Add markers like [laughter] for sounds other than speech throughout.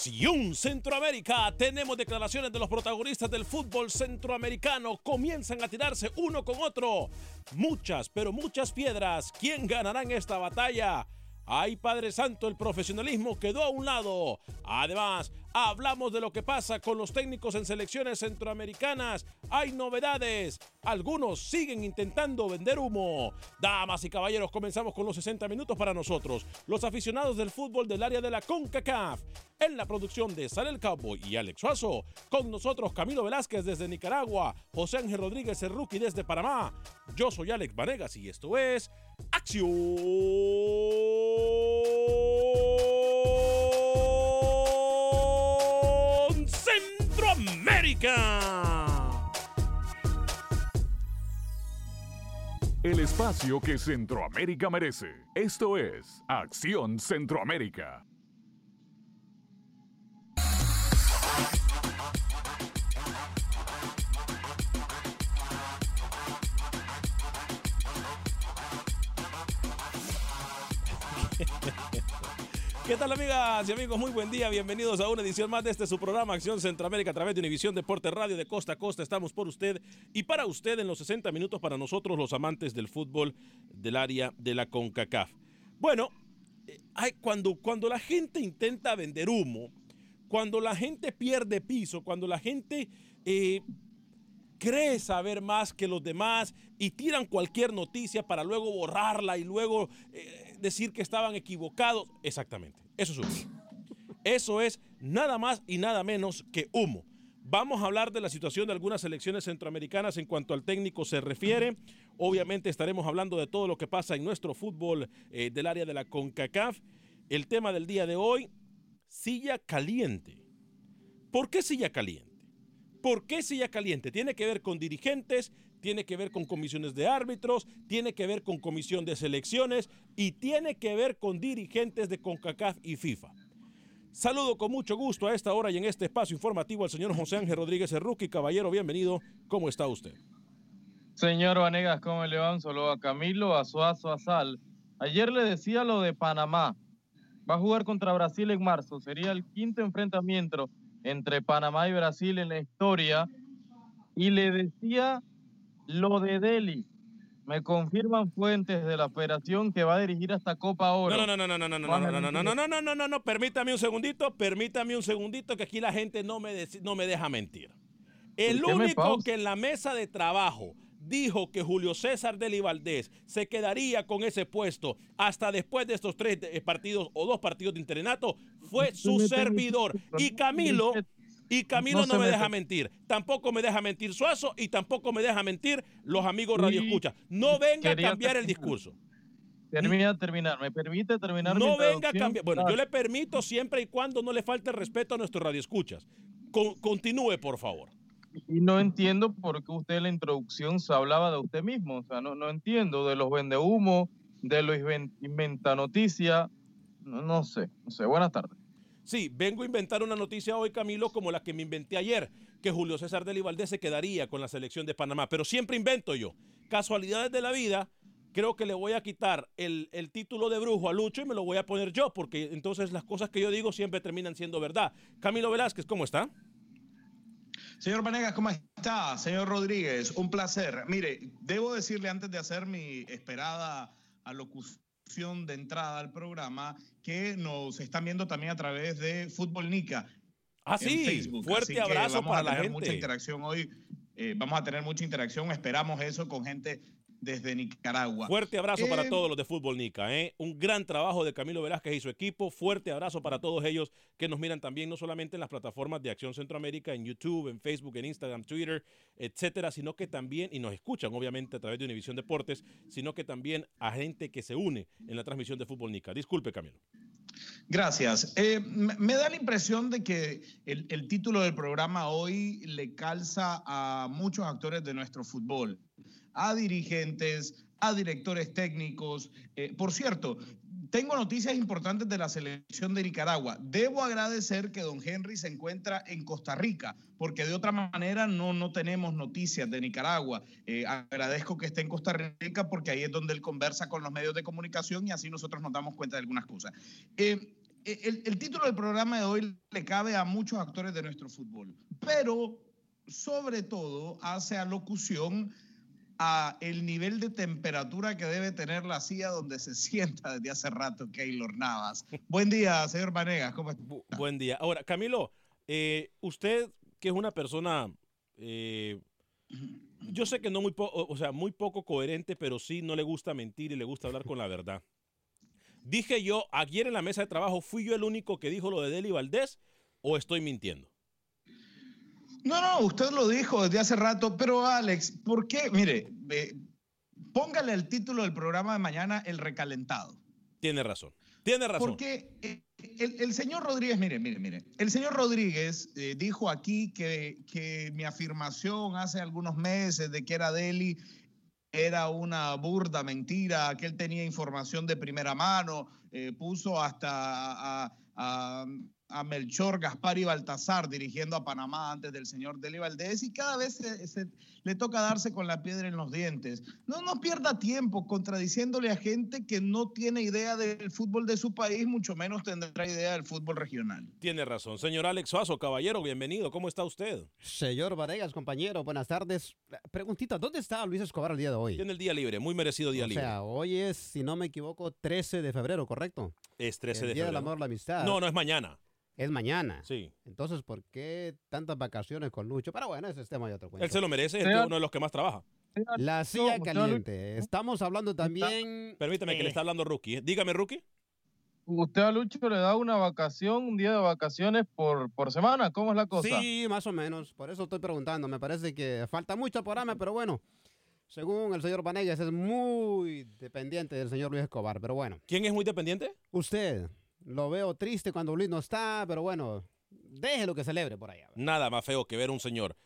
Acción Centroamérica tenemos declaraciones de los protagonistas del fútbol centroamericano. Comienzan a tirarse uno con otro. Muchas, pero muchas piedras. ¿Quién ganará en esta batalla? Ay, Padre Santo, el profesionalismo quedó a un lado. Además, hablamos de lo que pasa con los técnicos en selecciones centroamericanas. Hay novedades. Algunos siguen intentando vender humo. Damas y caballeros, comenzamos con los 60 minutos para nosotros, los aficionados del fútbol del área de la CONCACAF. En la producción de Sale el Cowboy y Alex Suazo. Con nosotros Camilo Velázquez desde Nicaragua, José Ángel Rodríguez el Rookie desde Panamá. Yo soy Alex Vanegas y esto es Acción Centroamérica. El espacio que Centroamérica merece. Esto es Acción Centroamérica. ¿Qué tal amigas y amigos? Muy buen día, bienvenidos a una edición más de este su programa Acción Centroamérica a través de Univisión Deporte Radio de Costa a Costa. Estamos por usted y para usted en los 60 minutos para nosotros los amantes del fútbol del área de la CONCACAF. Bueno, eh, cuando, cuando la gente intenta vender humo, cuando la gente pierde piso, cuando la gente eh, cree saber más que los demás y tiran cualquier noticia para luego borrarla y luego eh, decir que estaban equivocados. Exactamente, eso es. Eso es nada más y nada menos que humo. Vamos a hablar de la situación de algunas selecciones centroamericanas en cuanto al técnico se refiere. Obviamente estaremos hablando de todo lo que pasa en nuestro fútbol eh, del área de la CONCACAF. El tema del día de hoy, silla caliente. ¿Por qué silla caliente? ¿Por qué silla caliente? Tiene que ver con dirigentes, tiene que ver con comisiones de árbitros, tiene que ver con comisión de selecciones y tiene que ver con dirigentes de CONCACAF y FIFA. Saludo con mucho gusto a esta hora y en este espacio informativo al señor José Ángel Rodríguez Erruqui. Caballero, bienvenido. ¿Cómo está usted? Señor Vanegas, ¿cómo le va? Un saludo a Camilo, a Suazo, a Sal. Ayer le decía lo de Panamá. Va a jugar contra Brasil en marzo. Sería el quinto enfrentamiento entre Panamá y Brasil en la historia y le decía lo de Delhi. Me confirman fuentes de la federación que va a dirigir hasta Copa Oro. No, no, no, no, no, no, no, no, no, no, no, no, no, no, no, no, no, permítame un segundito, permítame un segundito que aquí la gente no me, no me deja mentir. El único que en la mesa de trabajo dijo que Julio César Deli Valdés se quedaría con ese puesto hasta después de estos tres partidos o dos partidos de internato fue su servidor. Y Camilo, y Camilo no, me deja mentir. Tampoco me deja mentir Suazo y tampoco me deja mentir los amigos Radio Escucha. No venga a cambiar el discurso. Termina, terminar. ¿Me permite terminar? No venga a cambiar. Bueno, yo le permito siempre y cuando no le falte respeto a nuestros radioescuchas. Con, continúe, por favor. Y no entiendo por qué usted en la introducción se hablaba de usted mismo. O sea, no, no entiendo de los vendehumos, de los inventa noticias. No, no sé, no sé. Buenas tardes. Sí, vengo a inventar una noticia hoy, Camilo, como la que me inventé ayer, que Julio César de Valdés se quedaría con la selección de Panamá. Pero siempre invento yo. Casualidades de la vida, creo que le voy a quitar el, el, título de brujo a Lucho y me lo voy a poner yo, porque entonces las cosas que yo digo siempre terminan siendo verdad. Camilo Velázquez, ¿cómo está? Señor Vanegas, ¿cómo está? Señor Rodríguez, un placer. Mire, debo decirle antes de hacer mi esperada alocución de entrada al programa que nos están viendo también a través de Fútbol Nica. Ah, sí, Facebook. fuerte abrazo para la gente. Mucha interacción hoy. Eh, vamos a tener mucha interacción. Esperamos eso con gente desde Nicaragua. Fuerte abrazo para todos los de Fútbol Nica. ¿eh? Un gran trabajo de Camilo Velázquez y su equipo. Fuerte abrazo para todos ellos que nos miran también, no solamente en las plataformas de Acción Centroamérica, en YouTube, en Facebook, en Instagram, Twitter, etcétera, sino que también, y nos escuchan obviamente a través de Univisión Deportes, sino que también a gente que se une en la transmisión de Fútbol Nica. Disculpe, Camilo. Gracias. Eh, me da la impresión de que el, el título del programa hoy le calza a muchos actores de nuestro fútbol a dirigentes, a directores técnicos. Eh, por cierto, tengo noticias importantes de la selección de Nicaragua. Debo agradecer que don Henry se encuentra en Costa Rica, porque de otra manera no, no tenemos noticias de Nicaragua. Eh, agradezco que esté en Costa Rica porque ahí es donde él conversa con los medios de comunicación y así nosotros nos damos cuenta de algunas cosas. Eh, el, el título del programa de hoy le cabe a muchos actores de nuestro fútbol, pero sobre todo hace alocución a el nivel de temperatura que debe tener la silla donde se [laughs] sienta desde hace rato Keylor Navas. Buen día, señor Vanegas, ¿cómo está? Buen día. Ahora, Camilo, eh, usted que es una persona, eh, yo sé que no muy poco, o sea, muy poco coherente, pero sí no le gusta mentir y le gusta hablar con la verdad. Dije yo, ayer en la mesa de trabajo, ¿fui yo el único que dijo lo de Deli Valdés o estoy mintiendo? No, no, usted lo dijo desde hace rato, pero Alex, ¿por qué? Mire, póngale el título del programa de mañana El Recalentado. Tiene razón, tiene razón. Porque eh, el, señor Rodríguez, mire, mire, mire, el señor Rodríguez eh, dijo aquí que, que mi afirmación hace algunos meses de que era Deli era una burda mentira, que él tenía información de primera mano, eh, puso hasta a a Melchor, Gaspar y Baltasar dirigiendo a Panamá antes del señor Deli Valdés y cada vez se, le toca darse con la piedra en los dientes. No nos pierda tiempo contradiciéndole a gente que no tiene idea del fútbol de su país, mucho menos tendrá idea del fútbol regional. Tiene razón. Señor Alex Suazo, caballero, bienvenido. ¿Cómo está usted? Señor Varegas, compañero, buenas tardes. Preguntita, ¿dónde está Luis Escobar el día de hoy? Tiene el día libre, muy merecido día libre. O sea, hoy es, si no me equivoco, 13 de febrero, ¿correcto? Es 13 de febrero. Día del amor, la amistad. No, no es mañana. Es mañana. Sí. Entonces, ¿por qué tantas vacaciones con Lucho? Pero bueno, ese es tema de otro cuento. Él se lo merece, es uno de los que más trabaja. La silla caliente. Estamos hablando también. Permítame que le está hablando Rookie. ¿eh? Dígame, Rookie. ¿Usted a Lucho le da una vacación, un día de vacaciones por, por semana? ¿Cómo es la cosa? Sí, más o menos. Por eso estoy preguntando. Me parece que falta mucho por AME, pero bueno. Según el señor Vanegas, es muy dependiente del señor Luis Escobar, pero bueno. ¿Quién es muy dependiente? Usted. Lo veo triste cuando Luis no está, pero bueno, déjelo que celebre por allá. Nada más feo que ver un señor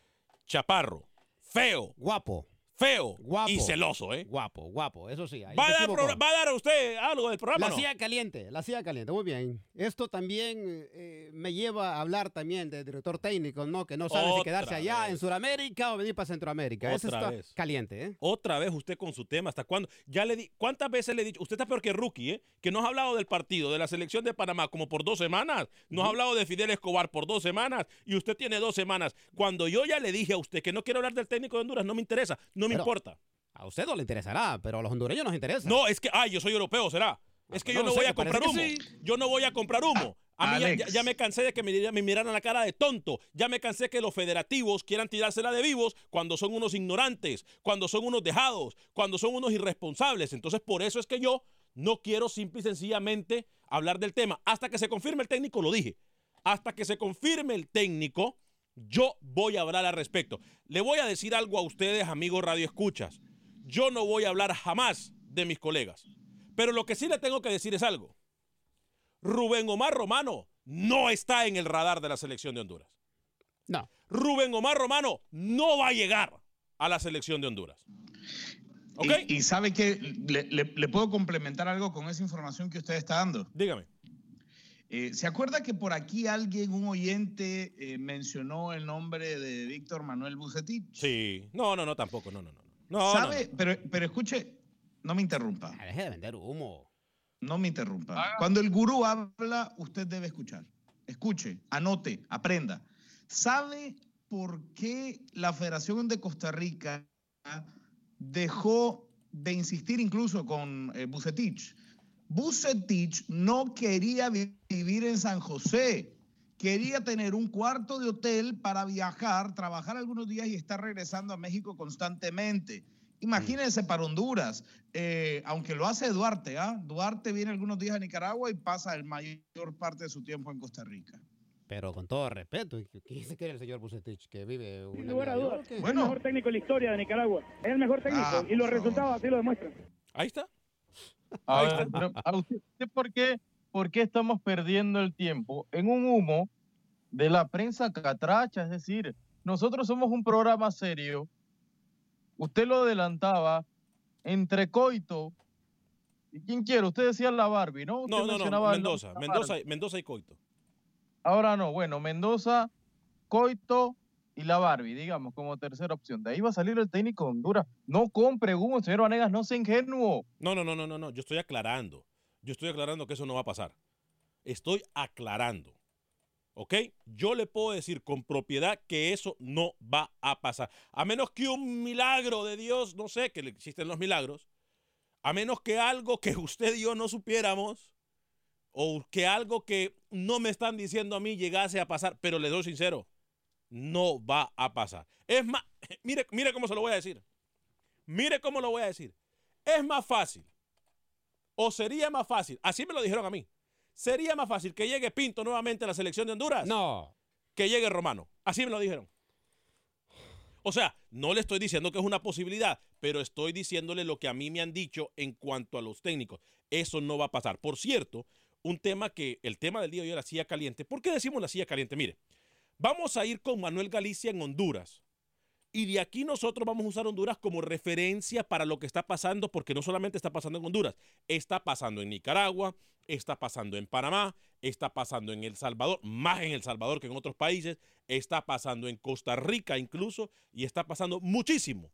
chaparro, feo, guapo, feo Guapo. y celoso, ¿eh? Guapo, guapo, eso sí. ahí ¿Va a, dar ¿Va a dar a usted algo del programa? La no? silla caliente, la silla caliente, muy bien. Esto también eh, me lleva a hablar también de director técnico, ¿no? Que no sabe si quedarse allá vez. en Sudamérica o venir para Centroamérica. Eso Otra está vez. caliente, ¿eh? Otra vez usted con su tema, ¿hasta cuándo? Ya le di, ¿cuántas veces le he dicho? Usted está peor que rookie, ¿eh? Que nos ha hablado del partido, de la selección de Panamá, como por dos semanas. Nos ha hablado de Fidel Escobar por dos semanas y usted tiene dos semanas. Cuando yo ya le dije a usted que no quiero hablar del técnico de Honduras, no me interesa, no me Pero- importa. A usted no le interesará, pero a los hondureños nos interesa. No, es que, ay, yo soy europeo, ¿será? Es que no yo no sé, voy a me comprar humo. Yo no voy a comprar humo. A mí ya me cansé de que me, me miraran la cara de tonto. Ya me cansé que los federativos quieran tirársela de vivos cuando son unos ignorantes, cuando son unos dejados, cuando son unos irresponsables. Entonces, por eso es que yo no quiero simple y sencillamente hablar del tema. Hasta que se confirme el técnico, lo dije. Hasta que se confirme el técnico, yo voy a hablar al respecto. Le voy a decir algo a ustedes, amigos Radio Escuchas. Yo no voy a hablar jamás de mis colegas. Pero lo que sí le tengo que decir es algo. Rubén Omar Romano no está en el radar de la selección de Honduras. No. Rubén Omar Romano no va a llegar a la selección de Honduras. ¿Ok? Y, y sabe que le, le- le puedo complementar algo con esa información que usted está dando. Dígame. Eh, ¿Se acuerda que por aquí alguien, un oyente, eh, mencionó el nombre de Víctor Manuel Bucetich? Sí. No, no, no, tampoco. No, no, no. No, ¿Sabe? no, no. Pero, pero escuche, no me interrumpa. Ah, Deje de vender humo. No me interrumpa. Cuando el gurú habla, usted debe escuchar. Escuche, anote, aprenda. ¿Sabe por qué la Federación de Costa Rica dejó de insistir incluso con eh, Bucetich? Bucetich no quería vi- vivir en San José. Quería tener un cuarto de hotel para viajar, trabajar algunos días y estar regresando a México constantemente. Imagínense para Honduras, eh, aunque lo hace Duarte, ¿ah? Duarte viene algunos días a Nicaragua y pasa el mayor parte de su tiempo en Costa Rica. Pero con todo respeto, ¿quién se cree el señor Bucetich que vive una Sin lugar a vida dudas. mayor, o qué? Es el mejor técnico en la historia de Nicaragua. Es el mejor técnico Ah, y los resultados así lo demuestran. Ahí está. A Ahí ver, está. pero, ¿a usted por qué, por qué estamos perdiendo el tiempo en un humo de la prensa catracha? Es decir, nosotros somos un programa serio. Usted lo adelantaba entre Coito y quién quiere. Usted decía la Barbie, ¿no? Usted No, no, no. Mendoza. Mendoza. Mendoza y Coito. Ahora no, bueno, Mendoza, Coito y la Barbie, digamos, como tercera opción. De ahí va a salir el técnico de Honduras. No compre humo, señor Vanegas, no sea ingenuo. No, no, no, no, no, no. Yo estoy aclarando. Yo estoy aclarando que eso no va a pasar. Estoy aclarando. ¿Ok? Yo le puedo decir con propiedad que eso no va a pasar. A menos que un milagro de Dios, no sé, que existen los milagros. A menos que algo que [laughs] usted y yo no supiéramos. O que algo que no me están diciendo a mí llegase a pasar. Pero le doy sincero. No va a pasar. Es más, [laughs] mire, mire cómo se lo voy a decir. Mire cómo lo voy a decir. Es más fácil. O sería más fácil. Así me lo dijeron a mí. Sería más fácil que llegue Pinto nuevamente a la selección de Honduras. No. Que llegue Romano. Así me lo dijeron. O sea, no le estoy diciendo que es una posibilidad, pero estoy diciéndole lo que a mí me han dicho en cuanto a los técnicos. Eso no va a pasar. Por cierto, un tema que el tema del día de hoy era la silla caliente. ¿Por qué decimos la silla caliente? Mire, vamos a ir con Manuel Galicia en Honduras. Y de aquí nosotros vamos a usar Honduras como referencia para lo que está pasando, porque no solamente está pasando en Honduras, está pasando en Nicaragua, está pasando en Panamá, está pasando en El Salvador, más en El Salvador que en otros países, está pasando en Costa Rica incluso, y está pasando muchísimo,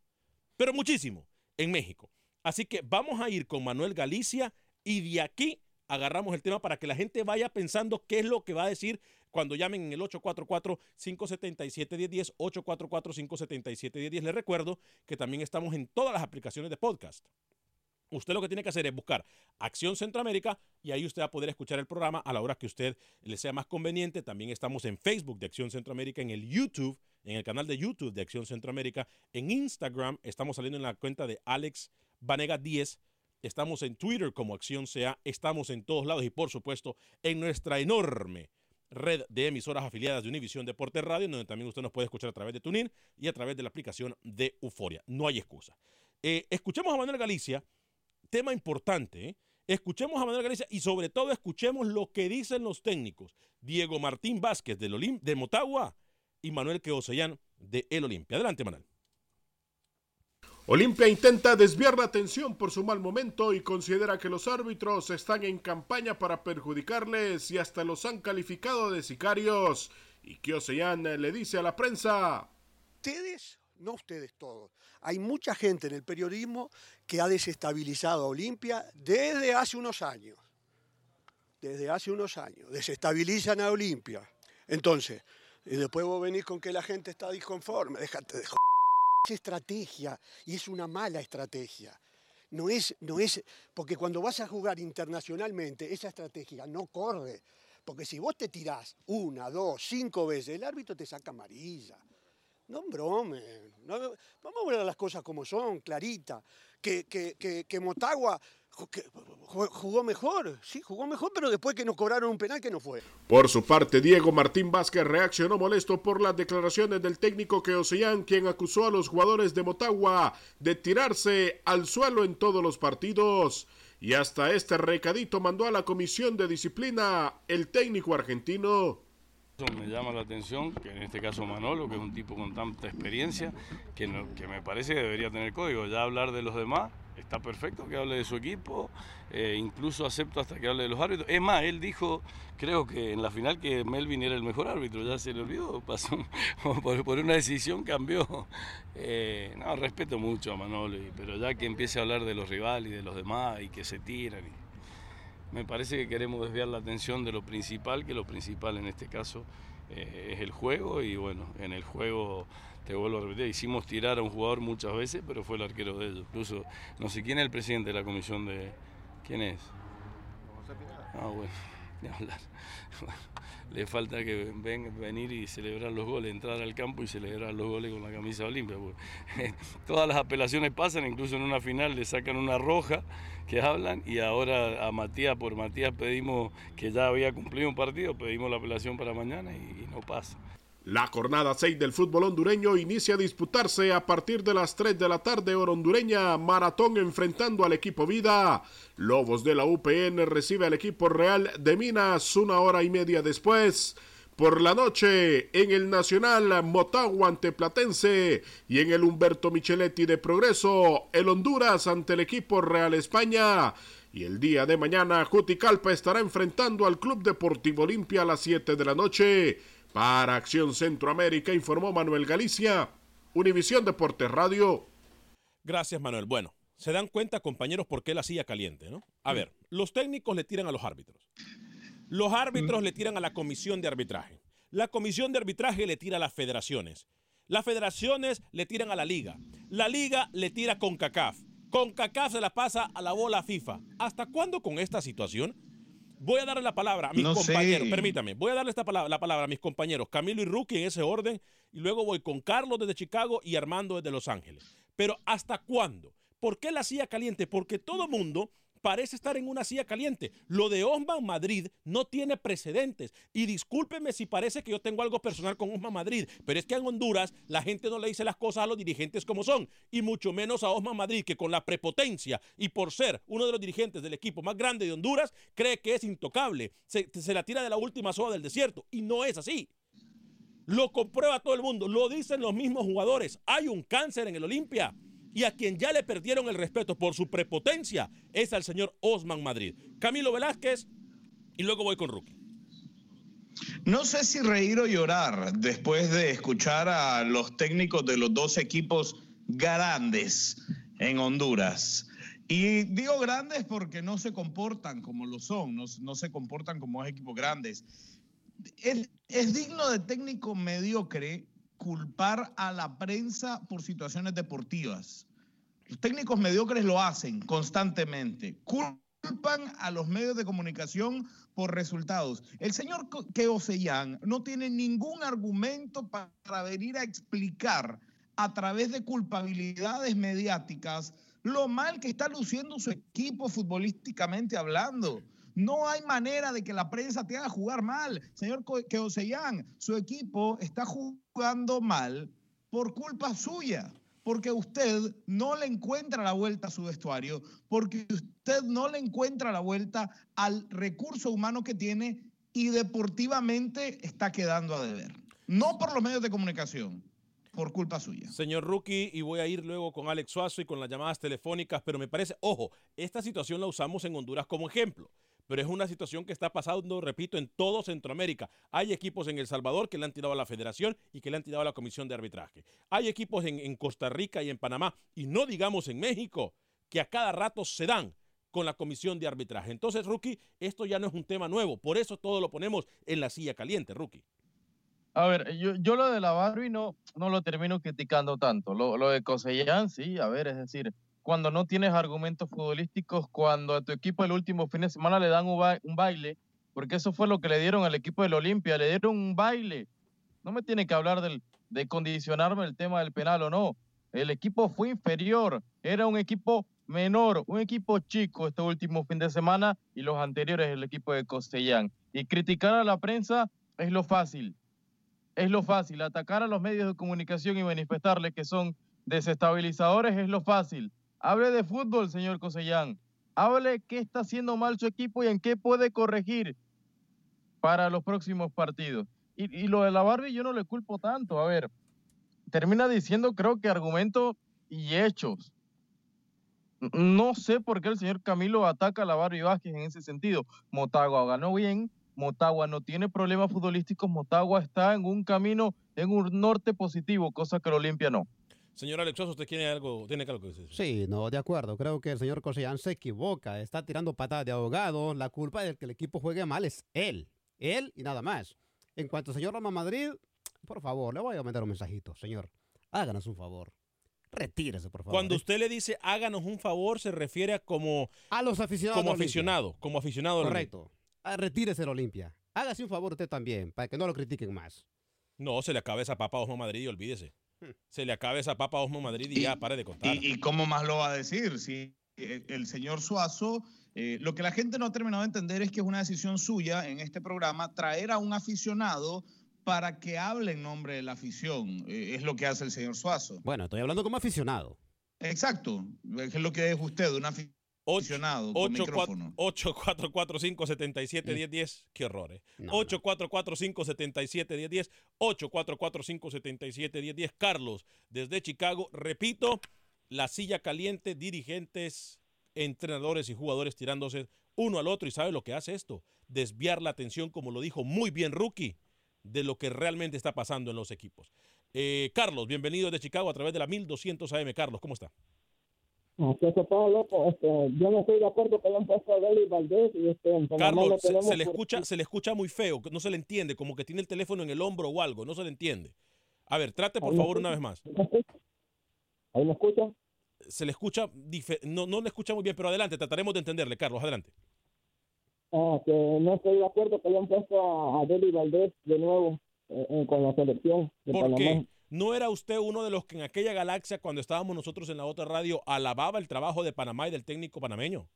pero muchísimo en México. Así que vamos a ir con Manuel Galicia y de aquí agarramos el tema para que la gente vaya pensando qué es lo que va a decir cuando llamen en el 844-577-1010, 844-577-1010. Les recuerdo que también estamos en todas las aplicaciones de podcast. Usted lo que tiene que hacer es buscar Acción Centroamérica y ahí usted va a poder escuchar el programa a la hora que usted le sea más conveniente. También estamos en Facebook de Acción Centroamérica, en el YouTube, en el canal de YouTube de Acción Centroamérica, en Instagram, estamos saliendo en la cuenta de Alex Vanega 10. Estamos en Twitter como Acción CA, estamos en todos lados y por supuesto en nuestra enorme red de emisoras afiliadas de Univisión Deporte Radio, donde también usted nos puede escuchar a través de TuneIn y a través de la aplicación de Euforia. No hay excusa. Eh, escuchemos a Manuel Galicia, tema importante, ¿eh? Escuchemos a Manuel Galicia y sobre todo escuchemos lo que dicen los técnicos. Diego Martín Vázquez del Olim de Motagua y Manuel Queosellán de El Olimpia. Adelante, Manuel. Olimpia intenta desviar la atención por su mal momento y considera que los árbitros están en campaña para perjudicarles y hasta los han calificado de sicarios. Y Kioseyan le dice a la prensa: Ustedes, no ustedes todos, hay mucha gente en el periodismo que ha desestabilizado a Olimpia desde hace unos años. Desde hace unos años. Desestabilizan a Olimpia. Entonces, y después vos venís con que la gente está disconforme. Déjate de joder. Es estrategia y es una mala estrategia. No es, no es, porque cuando vas a jugar internacionalmente, esa estrategia no corre. Porque si vos te tirás una, dos, cinco veces, el árbitro te saca amarilla. No bromen. No, vamos a ver las cosas como son, clarita. Que, que, que Motagua jugó mejor, sí, jugó mejor, pero después que nos cobraron un penal que no fue. Por su parte, Diego Martín Vázquez reaccionó molesto por las declaraciones del técnico Keoseyan, quien acusó a los jugadores de Motagua de tirarse al suelo en todos los partidos. Y hasta este recadito mandó a la comisión de disciplina el técnico argentino. Me llama la atención que en este caso Manolo, que es un tipo con tanta experiencia, que, que me parece que debería tener código. Ya hablar de los demás, está perfecto que hable de su equipo, eh, incluso acepto hasta que hable de los árbitros. Es más, él dijo, creo que en la final que Melvin era el mejor árbitro, ya se le olvidó, [laughs] pasó por, una decisión cambió. Eh, no, respeto mucho a Manolo, pero ya que empiece a hablar de los rivales y de los demás y que se tiran. Me parece que queremos desviar la atención de lo principal, que lo principal en este caso eh, es el juego y bueno, en el juego te vuelvo a repetir, hicimos tirar a un jugador muchas veces, pero fue el arquero de ellos. Incluso, no sé quién es el presidente de la comisión de. ¿Quién es? Ah, bueno, de hablar. [laughs] le falta que ven, venir y celebrar los goles, entrar al campo y celebrar los goles con la camisa olimpia. [laughs] Todas las apelaciones pasan, incluso en una final le sacan una roja que hablan y ahora a Matías, por Matías pedimos que ya había cumplido un partido, pedimos la apelación para mañana y no pasa. La jornada 6 del fútbol hondureño inicia a disputarse a partir de las 3 de la tarde hora hondureña, maratón enfrentando al equipo Vida. Lobos de la UPN recibe al equipo Real de Minas una hora y media después. Por la noche, en el Nacional Motagua ante Platense y en el Humberto Micheletti de Progreso, el Honduras ante el equipo Real España. Y el día de mañana, Juticalpa estará enfrentando al Club Deportivo Olimpia a las 7 de la noche. Para Acción Centroamérica informó Manuel Galicia, Univisión Deportes Radio. Gracias, Manuel. Bueno, se dan cuenta, compañeros, por qué la silla caliente, ¿no? A ver, los técnicos le tiran a los árbitros. Los árbitros le tiran a la comisión de arbitraje. La comisión de arbitraje le tira a las federaciones. Las federaciones le tiran a la liga. La liga le tira con CACAF. Con CACAF se la pasa a la bola FIFA. ¿Hasta cuándo con esta situación? Voy a darle la palabra a mis compañeros, permítame, voy a darle esta palabra, la palabra a mis compañeros, Camilo y Rookie en ese orden, y luego voy con Carlos desde Chicago y Armando desde Los Ángeles. Pero ¿hasta cuándo? ¿Por qué la silla caliente? Porque todo mundo parece estar en una silla caliente. Lo de Osman Madrid no tiene precedentes. Y discúlpeme si parece que yo tengo algo personal con Osman Madrid, pero es que en Honduras la gente no le dice las cosas a los dirigentes como son, y mucho menos a Osman Madrid, que con la prepotencia y por ser uno de los dirigentes del equipo más grande de Honduras, cree que es intocable. Se, se la tira de la última soda del desierto, y no es así. Lo comprueba todo el mundo, lo dicen los mismos jugadores. Hay un cáncer en el Olimpia y a quien ya le perdieron el respeto por su prepotencia es al señor Osman Madrid. Camilo Velázquez y luego voy con Rookie. No sé si reír o llorar después de escuchar a los técnicos de los dos equipos grandes en Honduras. Y digo grandes porque no se comportan como lo son, no, se comportan como equipos grandes. es digno de técnico mediocre culpar a la prensa por situaciones deportivas. Los técnicos mediocres lo hacen constantemente. Culpan a los medios de comunicación por resultados. El señor Keoseyan no tiene ningún argumento para venir a explicar a través de culpabilidades mediáticas lo mal que está luciendo su equipo futbolísticamente hablando. No hay manera de que la prensa te haga jugar mal. Señor Keoseyan, su equipo está jugando mal por culpa suya, porque usted no le encuentra la vuelta a su vestuario, porque usted no le encuentra la vuelta al recurso humano que tiene y deportivamente está quedando a deber. No por los medios de comunicación. por culpa suya. Señor Rookie, y voy a ir luego con Alex Suazo y con las llamadas telefónicas, pero me parece, ojo, esta situación la usamos en Honduras como ejemplo, pero es una situación que está pasando, repito, en todo Centroamérica. Hay equipos en El Salvador que le han tirado a la federación y que le han tirado a la comisión de arbitraje. Hay equipos en, Costa Rica y en Panamá, y no digamos en México, que a cada rato se dan con la comisión de arbitraje. Entonces, Rookie, esto ya no es un tema nuevo, por eso todo lo ponemos en la silla caliente, Rookie. A ver, yo, yo lo de la Barbie no, no lo termino criticando tanto. Lo, lo de Cosellán, sí, a ver, es decir, cuando no tienes argumentos futbolísticos, cuando a tu equipo el último fin de semana le dan un, ba- un baile, porque eso fue lo que le dieron al equipo del Olimpia, le dieron un baile. No me tiene que hablar de condicionarme el tema del penal o no. El equipo fue inferior, era un equipo menor, un equipo chico este último fin de semana y los anteriores el equipo de Costellán. Y criticar a la prensa es lo fácil es lo fácil. Atacar a los medios de comunicación y manifestarles que son desestabilizadores es lo fácil. Hable de fútbol, señor Cosellán. Hable qué está haciendo mal su equipo y en qué puede corregir para los próximos partidos. Y, lo de la Barbie yo no le culpo tanto. A ver, termina diciendo creo que argumentos y hechos. No sé por qué el señor Camilo ataca a la Barbie Vázquez en ese sentido. Motagua ganó bien, Motagua no tiene problemas futbolísticos, Motagua está en un camino, en un norte positivo, cosa que el Olimpia no. Señor Alex Suazo, ¿usted tiene algo, tiene algo que decir? Sí, no, de acuerdo. Creo que el señor Cosellán se equivoca. Está tirando patadas de ahogado. La culpa de que el equipo juegue mal es él. Él y nada más. En cuanto al señor Roma Madrid, por favor, le voy a mandar un mensajito. Señor, háganos un favor. Retírese, por favor. Cuando usted le dice háganos un favor, se refiere a como, A los aficionados. como aficionado, como aficionado. Correcto. Ah, retírese el Olimpia. Hágase un favor usted también, para que no lo critiquen más. No, se le acaba esa papa a Osmo Madrid y olvídese. Se le acaba esa papa a Osmo Madrid y, ya, pare de contar. ¿Y, y cómo más lo va a decir? Si el señor Suazo, eh, lo que la gente no ha terminado de entender es que es una decisión suya en este programa traer a un aficionado para que hable en nombre de la afición. Eh, es lo que hace el señor Suazo. Bueno, estoy hablando como aficionado. Exacto. Es lo que es usted, un aficionado. 844-577-1010. Qué horror, ¿eh? 844-577-1010. 844-577-1010. Carlos, desde Chicago. Repito, la silla caliente, dirigentes, entrenadores y jugadores tirándose uno al otro. ¿Y sabe lo que hace esto? Desviar la atención, como lo dijo muy bien Rookie, de lo que realmente está pasando en los equipos. Eh, Carlos, bienvenido desde Chicago a través de la 1200 AM. Carlos, ¿cómo está? Este, yo no estoy de acuerdo que le han puesto a Deli Valdés y este, en Carlos, lo se, le por- escucha, se le escucha muy feo, no se le entiende, como que tiene el teléfono en el hombro o algo, no se le entiende. A ver, trate por favor una vez más. ¿Ahí me escucha? Se le escucha, no, no le escucha muy bien, pero adelante, trataremos de entenderle, Carlos, adelante. Ah, que no estoy de acuerdo que le han puesto a, a Deli Valdés de nuevo eh, eh, con la selección de ¿Por Panamá. qué? ¿No era usted uno de los que en aquella galaxia, cuando estábamos nosotros en la otra radio, alababa el trabajo de Panamá y del técnico panameño?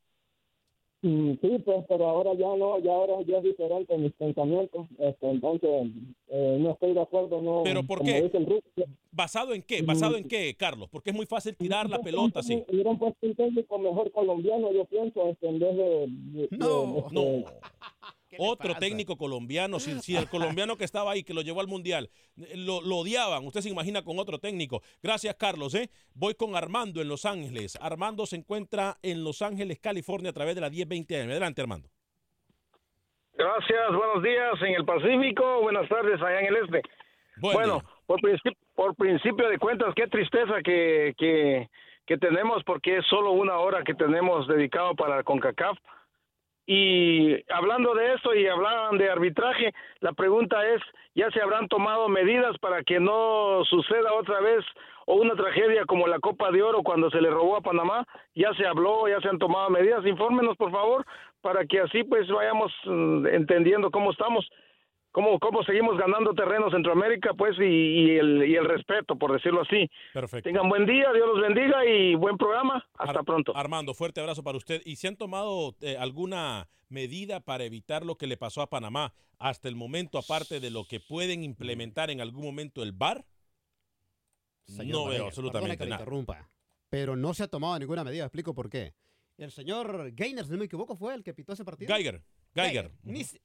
Mm, sí, pues, pero ahora ya no, ya ahora ya es diferente mis pensamientos. Este, entonces, eh, no estoy de acuerdo. No, ¿Pero por qué? el ¿Basado en qué? ¿Basado en qué, Carlos? Porque es muy fácil tirar la pelota así. Hubieran puesto un técnico mejor colombiano, yo pienso, este, en vez de... de- No, de- no. Otro técnico colombiano, si, si el colombiano que estaba ahí, que lo llevó al Mundial, lo, lo odiaban, usted se imagina con otro técnico. Gracias, Carlos. ¿eh? Voy con Armando en Los Ángeles. Armando se encuentra en Los Ángeles, California, a través de la 1020 AM. Adelante, Armando. Gracias, buenos días en el Pacífico, buenas tardes allá en el este. Buen bueno, por, principio, por principio de cuentas, qué tristeza que, que, que tenemos porque es solo una hora que tenemos dedicado para CONCACAF. Y hablando de esto y hablaban de arbitraje, la pregunta es, ¿ya se habrán tomado medidas para que no suceda otra vez o una tragedia como la Copa de Oro cuando se le robó a Panamá? ¿Ya se habló, ya se han tomado medidas? Infórmenos, por favor, para que así pues vayamos mm, entendiendo cómo estamos, cómo, cómo seguimos ganando terreno Centroamérica, pues, y, y el, y el respeto, por decirlo así. Perfecto. Tengan buen día, Dios los bendiga y buen programa. Hasta pronto. Armando, fuerte abrazo para usted. ¿Y se han tomado eh, alguna medida para evitar lo que le pasó a Panamá hasta el momento, aparte de lo que pueden implementar en algún momento el VAR? Señor no veo Vanegas, absolutamente que le nada. interrumpa, pero no se ha tomado ninguna medida. Explico por qué. El señor Gainer, si no me equivoco, fue el que pitó ese partido. Geiger, Geiger. Ni si-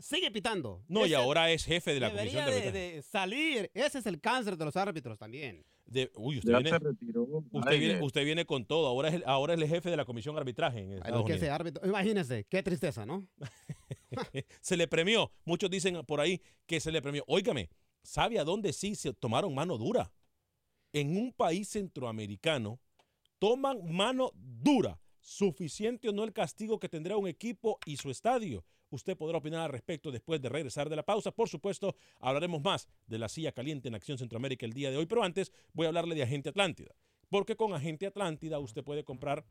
sigue pitando. No, y ahora es jefe de la debería comisión de de, salir. Ese es el cáncer de los árbitros también. De- uy, usted viene, se retiró. usted, viene, usted viene con todo. Ahora es, el, ahora es el jefe de la comisión de arbitraje en Ay, Estados lo que Unidos. ese árbitro. Imagínense, qué tristeza, ¿no? [laughs] se le premió. Muchos dicen por ahí que se le premió. Óigame, ¿sabe a dónde sí se tomaron mano dura? En un país centroamericano toman mano dura. Suficiente o no el castigo que tendrá un equipo y su estadio. Usted podrá opinar al respecto después de regresar de la pausa. Por supuesto, hablaremos más de la silla caliente en Acción Centroamérica el día de hoy, pero antes voy a hablarle de Agente Atlántida. Porque con Agente Atlántida usted puede comprar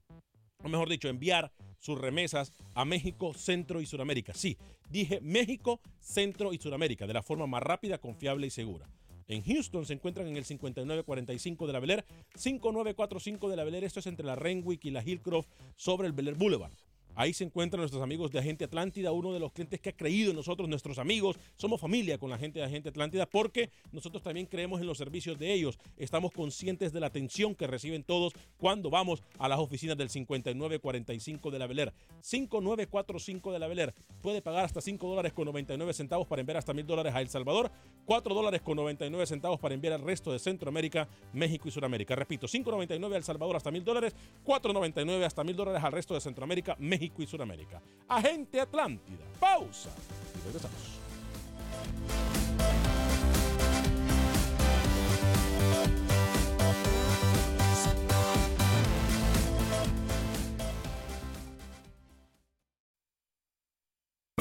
o mejor dicho, enviar sus remesas a México, Centro y Suramérica. Sí, dije México, Centro y Suramérica, de la forma más rápida, confiable y segura. En Houston se encuentran en el 5945 de la Bel Air, 5945 de la Bel Air, esto es entre la Renwick y la Hillcroft sobre el Bel Air Boulevard. Ahí se encuentran nuestros amigos de Agente Atlántida, uno de los clientes que ha creído en nosotros, nuestros amigos. Somos familia con la gente de Agente Atlántida porque nosotros también creemos en los servicios de ellos. Estamos conscientes de la atención que reciben todos cuando vamos a las oficinas del 5945 de la Bel Air. 5945 de la Bel Air. Puede pagar hasta 5 dólares con 99 centavos para enviar hasta 1000 dólares a El Salvador, 4 dólares con 99 centavos para enviar al resto de Centroamérica, México y Suramérica. Repito, 5.99 a El Salvador hasta 1000 dólares, 4.99 hasta 1000 dólares al resto de Centroamérica, México y Suramérica. Agente Atlántida. Pausa. Y regresamos.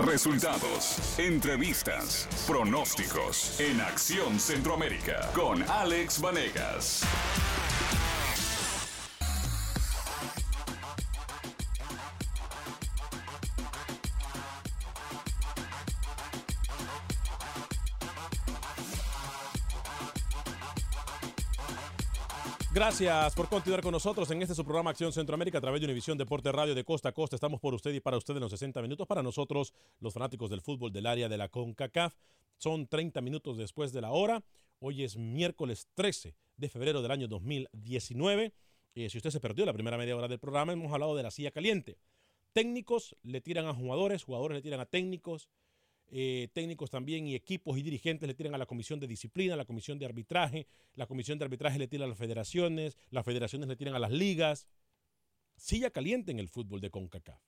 Resultados, entrevistas, pronósticos en Acción Centroamérica con Alex Vanegas. Gracias por continuar con nosotros en este su programa Acción Centroamérica a través de Univisión Deporte Radio de Costa a Costa. Estamos por usted y para usted en los 60 minutos. Para nosotros, los fanáticos del fútbol del área de la CONCACAF, son 30 minutos después de la hora. Hoy es miércoles 13 de febrero del año 2019. Eh, si usted se perdió la primera media hora del programa, hemos hablado de la silla caliente. Técnicos le tiran a jugadores, jugadores le tiran a técnicos, eh, técnicos también y equipos y dirigentes le tiran a la comisión de disciplina, a la comisión de arbitraje, la comisión de arbitraje le tira a las federaciones, las federaciones le tiran a las ligas. Silla caliente en el fútbol de CONCACAF.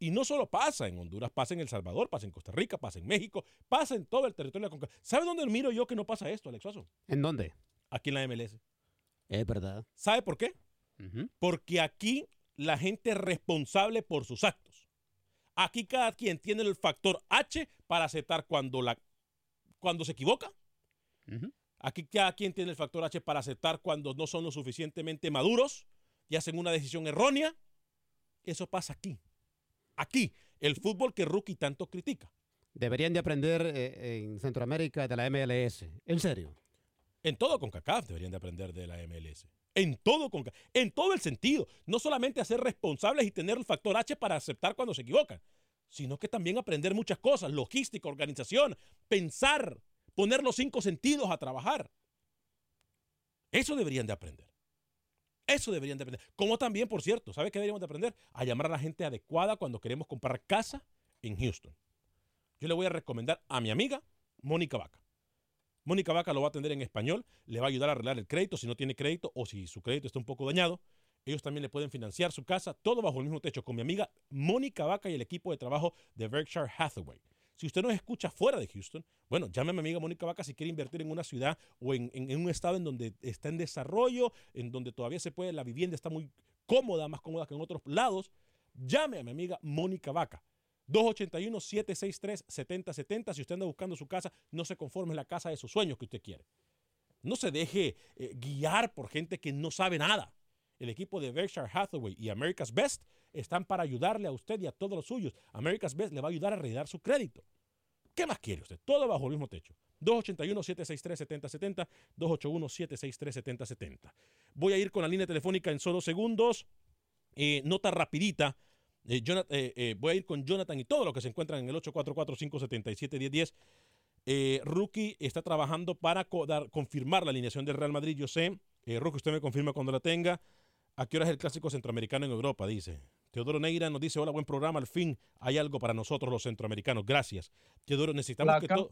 Y no solo pasa en Honduras, pasa en El Salvador, pasa en Costa Rica, pasa en México, pasa en todo el territorio de CONCACAF. ¿Sabe dónde miro yo que no pasa esto, Alex Suazo? ¿En dónde? Aquí en la MLS. Es verdad. ¿Sabe por qué? Porque aquí la gente es responsable por sus actos. Aquí cada quien tiene el factor H para aceptar cuando, la, cuando se equivoca. Aquí cada quien tiene el factor H para aceptar cuando no son lo suficientemente maduros y hacen una decisión errónea. Eso pasa aquí. Aquí, el fútbol que Rookie tanto critica. Deberían de aprender eh, en Centroamérica de la MLS. En serio. En todo con CACAF deberían de aprender de la MLS. En todo, con, en todo el sentido. No solamente a ser responsables y tener el factor H para aceptar cuando se equivocan, sino que también aprender muchas cosas, logística, organización, pensar, poner los cinco sentidos a trabajar. Eso deberían de aprender. Eso deberían de aprender. Como también, por cierto, ¿sabe qué deberíamos de aprender? A llamar a la gente adecuada cuando queremos comprar casa en Houston. Yo le voy a recomendar a mi amiga Mónica Vaca. Mónica Vaca lo va a atender en español, le va a ayudar a arreglar el crédito si no tiene crédito o si su crédito está un poco dañado. Ellos también le pueden financiar su casa, todo bajo el mismo techo, con mi amiga Mónica Vaca y el equipo de trabajo de Berkshire Hathaway. Si usted nos escucha fuera de Houston, bueno, llame a mi amiga Mónica Vaca si quiere invertir en una ciudad o en, en- en un estado en donde está en desarrollo, en donde todavía se puede, la vivienda está muy cómoda, más cómoda que en otros lados. Llame a mi amiga Mónica Vaca. 281-763-7070. Si usted anda buscando su casa, no se conforme la casa de sus sueños que usted quiere. No se deje eh, guiar por gente que no sabe nada. El equipo de Berkshire Hathaway y America's Best están para ayudarle a usted y a todos los suyos. America's Best le va a ayudar a arreglar su crédito. ¿Qué más quiere usted? Todo bajo el mismo techo. 281-763-7070, 281-763-7070. Voy a ir con la línea telefónica en solo segundos. Eh, nota rapidita. Eh, Jonat- eh, eh, voy a ir con Jonathan y todo lo que se encuentran en el 844-577-1010. Eh, Rookie está trabajando para co- dar- confirmar la alineación del Real Madrid. Yo sé, eh, Rookie, usted me confirma cuando la tenga. ¿A qué hora es el clásico centroamericano en Europa? Dice. Teodoro Neira nos dice, hola, buen programa, al fin hay algo para nosotros los centroamericanos. Gracias. Teodoro, necesitamos La que todo...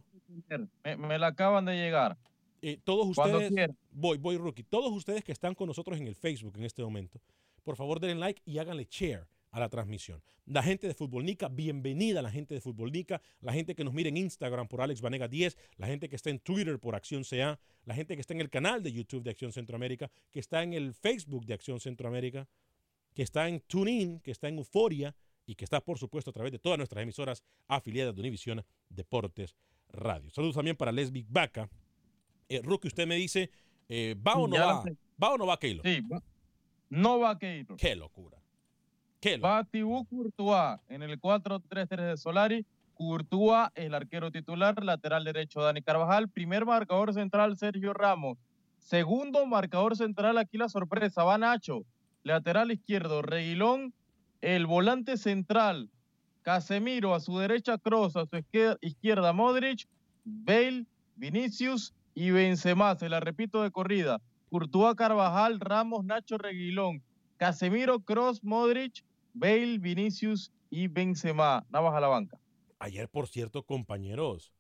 me, me la acaban de llegar. Eh, todos ustedes, voy, voy, rookie, todos ustedes que están con nosotros en el Facebook en este momento, por favor denle like y háganle share a la transmisión. La gente de Futbolnica, bienvenida a la gente de Futbolnica, la gente que nos mira en Instagram por Alex Vanega 10, la gente que está en Twitter por Acción CA, la gente que está en el canal de YouTube de Acción Centroamérica, que está en el Facebook de Acción Centroamérica, que está en TuneIn, que está en Euforia y que está, por supuesto, a través de todas nuestras emisoras afiliadas de Univisión Deportes Radio. Saludos también para Lesbic Vaca. Eh, Rookie, usted me dice, eh, ¿va o no Ya va? ¿Va o no va Keylor? Sí, no va Keylor. Qué locura. Thibaut Courtois en el 4-3-3 de Solari. Courtois, el arquero titular, lateral derecho Dani Carvajal, primer marcador central Sergio Ramos, segundo marcador central aquí la sorpresa, va Nacho, lateral izquierdo Reguilón, el volante central Casemiro, a su derecha Kroos, a su izquier- izquierda Modric, Bale, Vinicius y Benzema, se la repito de corrida, Courtois, Carvajal, Ramos, Nacho, Reguilón, Casemiro, Cross, Modric, Bale, Vinicius y Benzema. Navas a la banca. Ayer, por cierto, compañeros,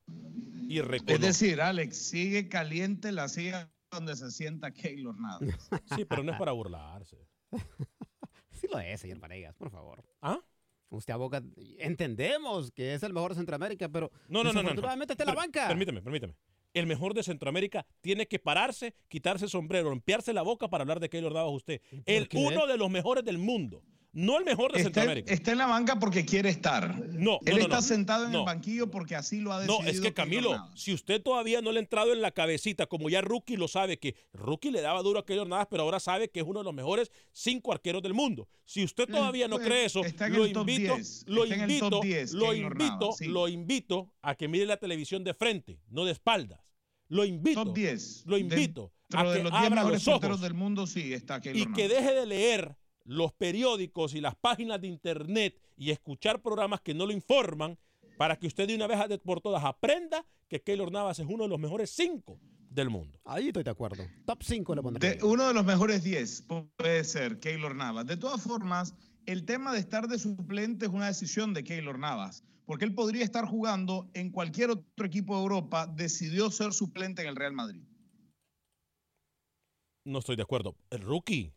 y Es decir, Alex, sigue caliente la silla donde se sienta Keylor Navas. [laughs] Sí, pero no es para burlarse. [laughs] Sí lo es, señor Vanegas, por favor. ¿Ah? Usted aboga, entendemos que es el mejor de Centroamérica, pero No, no, no, no. no. en la banca. Permíteme, permíteme. El mejor de Centroamérica tiene que pararse, quitarse el sombrero, limpiarse la boca para hablar de Keylor Navas usted. El qué? uno de los mejores del mundo. No el mejor de Está, Centroamérica. está en la banca porque quiere estar. No, Él no, no, está no. sentado en No. el banquillo porque así lo ha No, decidido. es que Keylor Camilo, Navas. si usted todavía no le ha entrado en la cabecita, como ya Rookie lo sabe, que Rookie le daba duro a Keylor Navas, pero ahora sabe que es uno de los mejores cinco arqueros del mundo. Si usted todavía no pues, cree eso, lo invito, 10, lo invito, top 10, lo Keylor invito, Navas, sí. lo invito a que mire la televisión de frente, no de espaldas. Lo invito, Top 10. lo invito a Dentro de que los 10 abra mejores los ojos del mundo, sí, está Keylor y que deje de leer los periódicos y las páginas de internet y escuchar programas que no lo informan para que usted de una vez por todas aprenda que Keylor Navas es uno de los mejores cinco del mundo. Ahí estoy de acuerdo. Top 5 le pondré. De- uno de los mejores 10 puede ser Keylor Navas. De todas formas, el tema de estar de suplente es una decisión de Keylor Navas, porque él podría estar jugando en cualquier otro equipo de Europa, decidió ser suplente en el Real Madrid. No estoy de acuerdo. El rookie,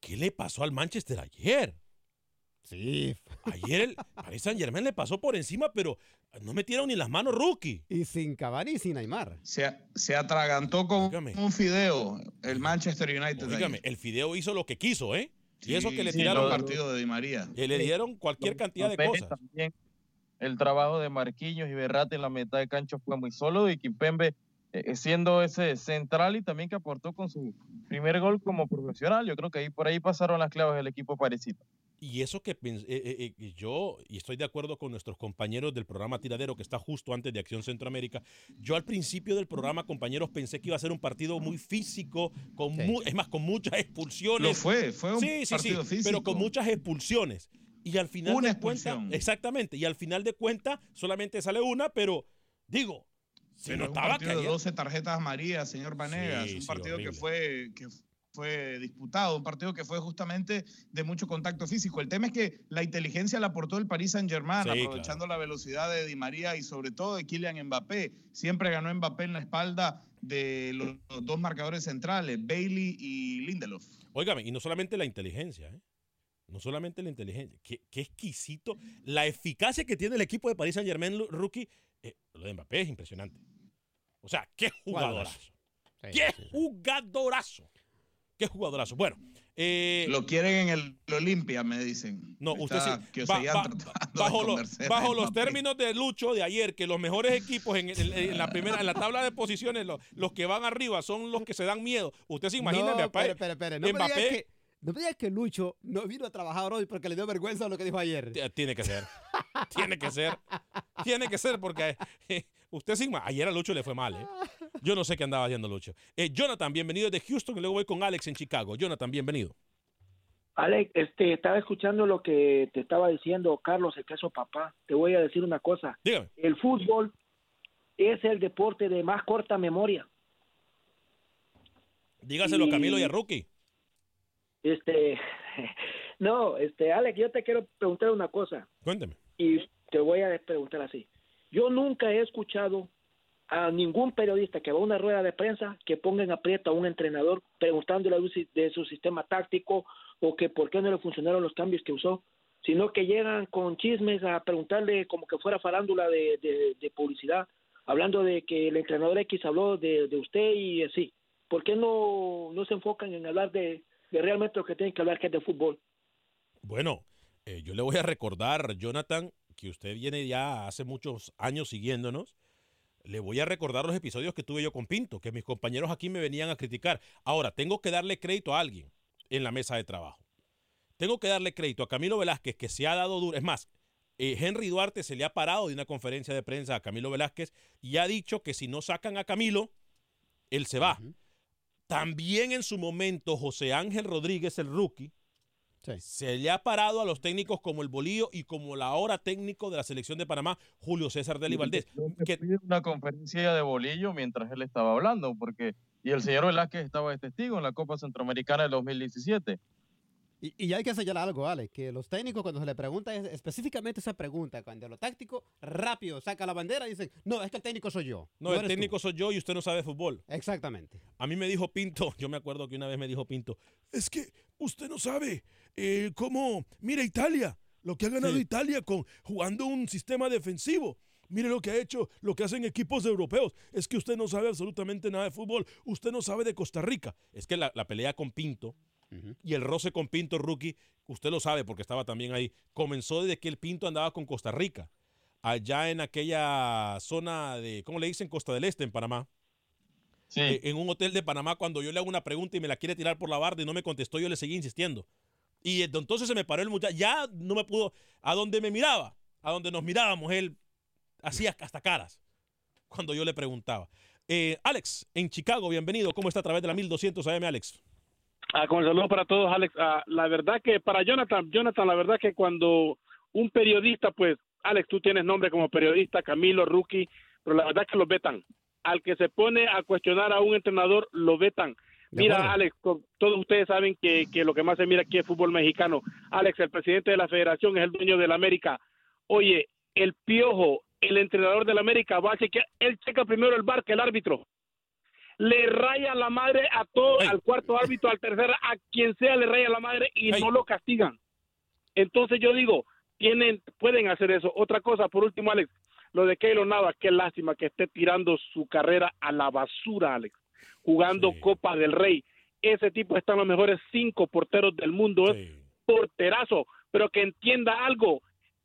¿qué le pasó al Manchester ayer? Sí. Ayer el Paris Saint Germain le pasó por encima, pero no metieron ni las manos rookie. Y sin Cavani y sin Neymar. Se, se atragantó con un fideo el Manchester United. Dígame, el Fideo hizo lo que quiso, ¿eh? y eso que le Sí, tiraron partido de Di María. y le dieron cualquier cantidad de cosas. También el trabajo de Marquinhos y Berrate en la mitad de cancha fue muy solo y Kimpembe eh, siendo ese central y también que aportó con su primer gol como profesional. Yo creo que ahí por ahí pasaron las claves del equipo parisino. Y eso que eh, eh, eh, yo, y estoy de acuerdo con nuestros compañeros del programa Tiradero, que está justo antes de Acción Centroamérica, yo al principio del programa, compañeros, pensé que iba a ser un partido muy físico, con mu- es más, con muchas expulsiones. Lo fue, fue un sí, sí, partido sí, físico. pero con muchas expulsiones. Y al final Una de cuentas, expulsión. exactamente, y al final de cuentas solamente sale una, pero digo, se Pero es un notaba que partido de ayer- 12 tarjetas amarillas, señor Vanegas. Sí, un sí, partido que fue, que fue disputado, un partido que fue justamente de mucho contacto físico. El tema es que la inteligencia la aportó el Paris Saint-Germain, Sí, aprovechando la velocidad de Di María y sobre todo de Kylian Mbappé. Siempre ganó Mbappé en la espalda de los, los dos marcadores centrales, Bailey y Lindelof. Óigame, y no solamente la inteligencia, ¿eh? No solamente la inteligencia, qué, qué exquisito. La eficacia que tiene el equipo de Paris Saint Germain, rookie, eh, lo de Mbappé es impresionante. O sea, qué jugadorazo. Sí, Qué jugadorazo. Qué jugadorazo. Bueno, eh, Lo quieren en el Olimpia, me dicen. no, usted Está- sí. que ba- ba- bajo, lo- bajo los términos de Lucho de ayer, que los mejores equipos en, en- en la primera, en la tabla de posiciones, los, los que van arriba son los que se dan miedo. Usted se imagina, no, Mbappé. espere, espere, espere. No me digas Mbappé- que, no me digas que Lucho no vino a trabajar hoy porque le dio vergüenza lo que dijo ayer. Tiene que ser. Tiene que ser. Tiene que ser porque eh, usted sin más. Ayer a Lucho le fue mal, ¿eh? Yo no sé qué andaba haciendo Lucho. Eh, Jonathan, bienvenido de Houston y luego voy con Alex en Chicago. Jonathan, bienvenido. Alex, este, estaba escuchando lo que te estaba diciendo Carlos, el caso papá. Te voy a decir una cosa. Dígame. El fútbol es el deporte de más corta memoria. Dígaselo a Y- Camilo y a Rookie. Este, [laughs] No, este, Alex, yo te quiero preguntar una cosa. Cuénteme. Y te voy a preguntar así. Yo nunca he escuchado a ningún periodista que va a una rueda de prensa que ponga en aprieto a un entrenador preguntándole de su sistema táctico o que por qué no le funcionaron los cambios que usó, sino que llegan con chismes a preguntarle como que fuera farándula de, de, de publicidad, hablando de que el entrenador X habló de, de usted y así. ¿Por qué no, no se enfocan en hablar de, de realmente lo que tienen que hablar, que es de fútbol? Bueno, eh, yo le voy a recordar, Jonathan, que usted viene ya hace muchos años siguiéndonos. Le voy a recordar los episodios que tuve yo con Pinto, que mis compañeros aquí me venían a criticar. Ahora, tengo que darle crédito a alguien en la mesa de trabajo. Tengo que darle crédito a Camilo Velázquez, que se ha dado duro. Es más, eh, Henry Duarte se le ha parado de una conferencia de prensa a Camilo Velázquez y ha dicho que si no sacan a Camilo, él se va. También en su momento, José Ángel Rodríguez, el rookie, se le ha parado a los técnicos como el Bolío y como la ahora técnico de la selección de Panamá, Julio César Deli Valdés. Que una conferencia de Bolillo mientras él estaba hablando, porque y el señor Velázquez estaba de testigo en la Copa Centroamericana del 2017. Y, y hay que señalar algo, Alex, que los técnicos cuando se le pregunta es- específicamente esa pregunta, cuando lo táctico, rápido saca la bandera y dicen, no, es que el técnico soy yo. No, no el eres tú". técnico soy yo y usted no sabe fútbol. Exactamente. A mí me dijo Pinto, [laughs] yo me acuerdo que una vez me dijo Pinto, es que usted no sabe eh, cómo, mira Italia, lo que ha ganado Italia con jugando un sistema defensivo. Mire lo que ha hecho, lo que hacen equipos europeos. Es que usted no sabe absolutamente nada de fútbol. Usted no sabe de Costa Rica. Es que la, la pelea con Pinto y el roce con Pinto Rookie, usted lo sabe porque estaba también ahí, comenzó desde que el Pinto andaba con Costa Rica. Allá en aquella zona de, ¿cómo le dicen? Costa del Este, en Panamá. Eh, en un hotel de Panamá, cuando yo le hago una pregunta y me la quiere tirar por la barda y no me contestó, yo le seguí insistiendo. Y entonces se me paró el muchacho. Ya no me pudo. A donde me miraba, a donde nos mirábamos, él hacía hasta caras cuando yo le preguntaba. Eh, Alex, en Chicago, bienvenido. ¿Cómo está a través de la 1200 AM, Alex? Ah, con el saludo para todos, Alex. Ah, la verdad que para Jonathan, Jonathan, la verdad que cuando un periodista, pues, Alex, tú tienes nombre como periodista, Camilo, Rookie, pero la verdad que lo vetan. Al que se pone a cuestionar a un entrenador, lo vetan. Mira. Alex, todos ustedes saben que, que lo que más se mira aquí es fútbol mexicano. Alex, el presidente de la federación es el dueño de la América. Oye, el piojo, el entrenador de la América, va a chequear, él checa primero el bar que el árbitro le raya la madre a todo, al cuarto árbitro, al tercer, a quien sea le raya la madre y no lo castigan. Entonces yo digo, tienen, pueden hacer eso. Otra cosa, por último, Alex, lo de Keylor Navas, qué lástima que esté tirando su carrera a la basura, Alex, jugando Copa del Rey. Ese tipo está en los mejores cinco porteros del mundo, es porterazo, pero que entienda algo,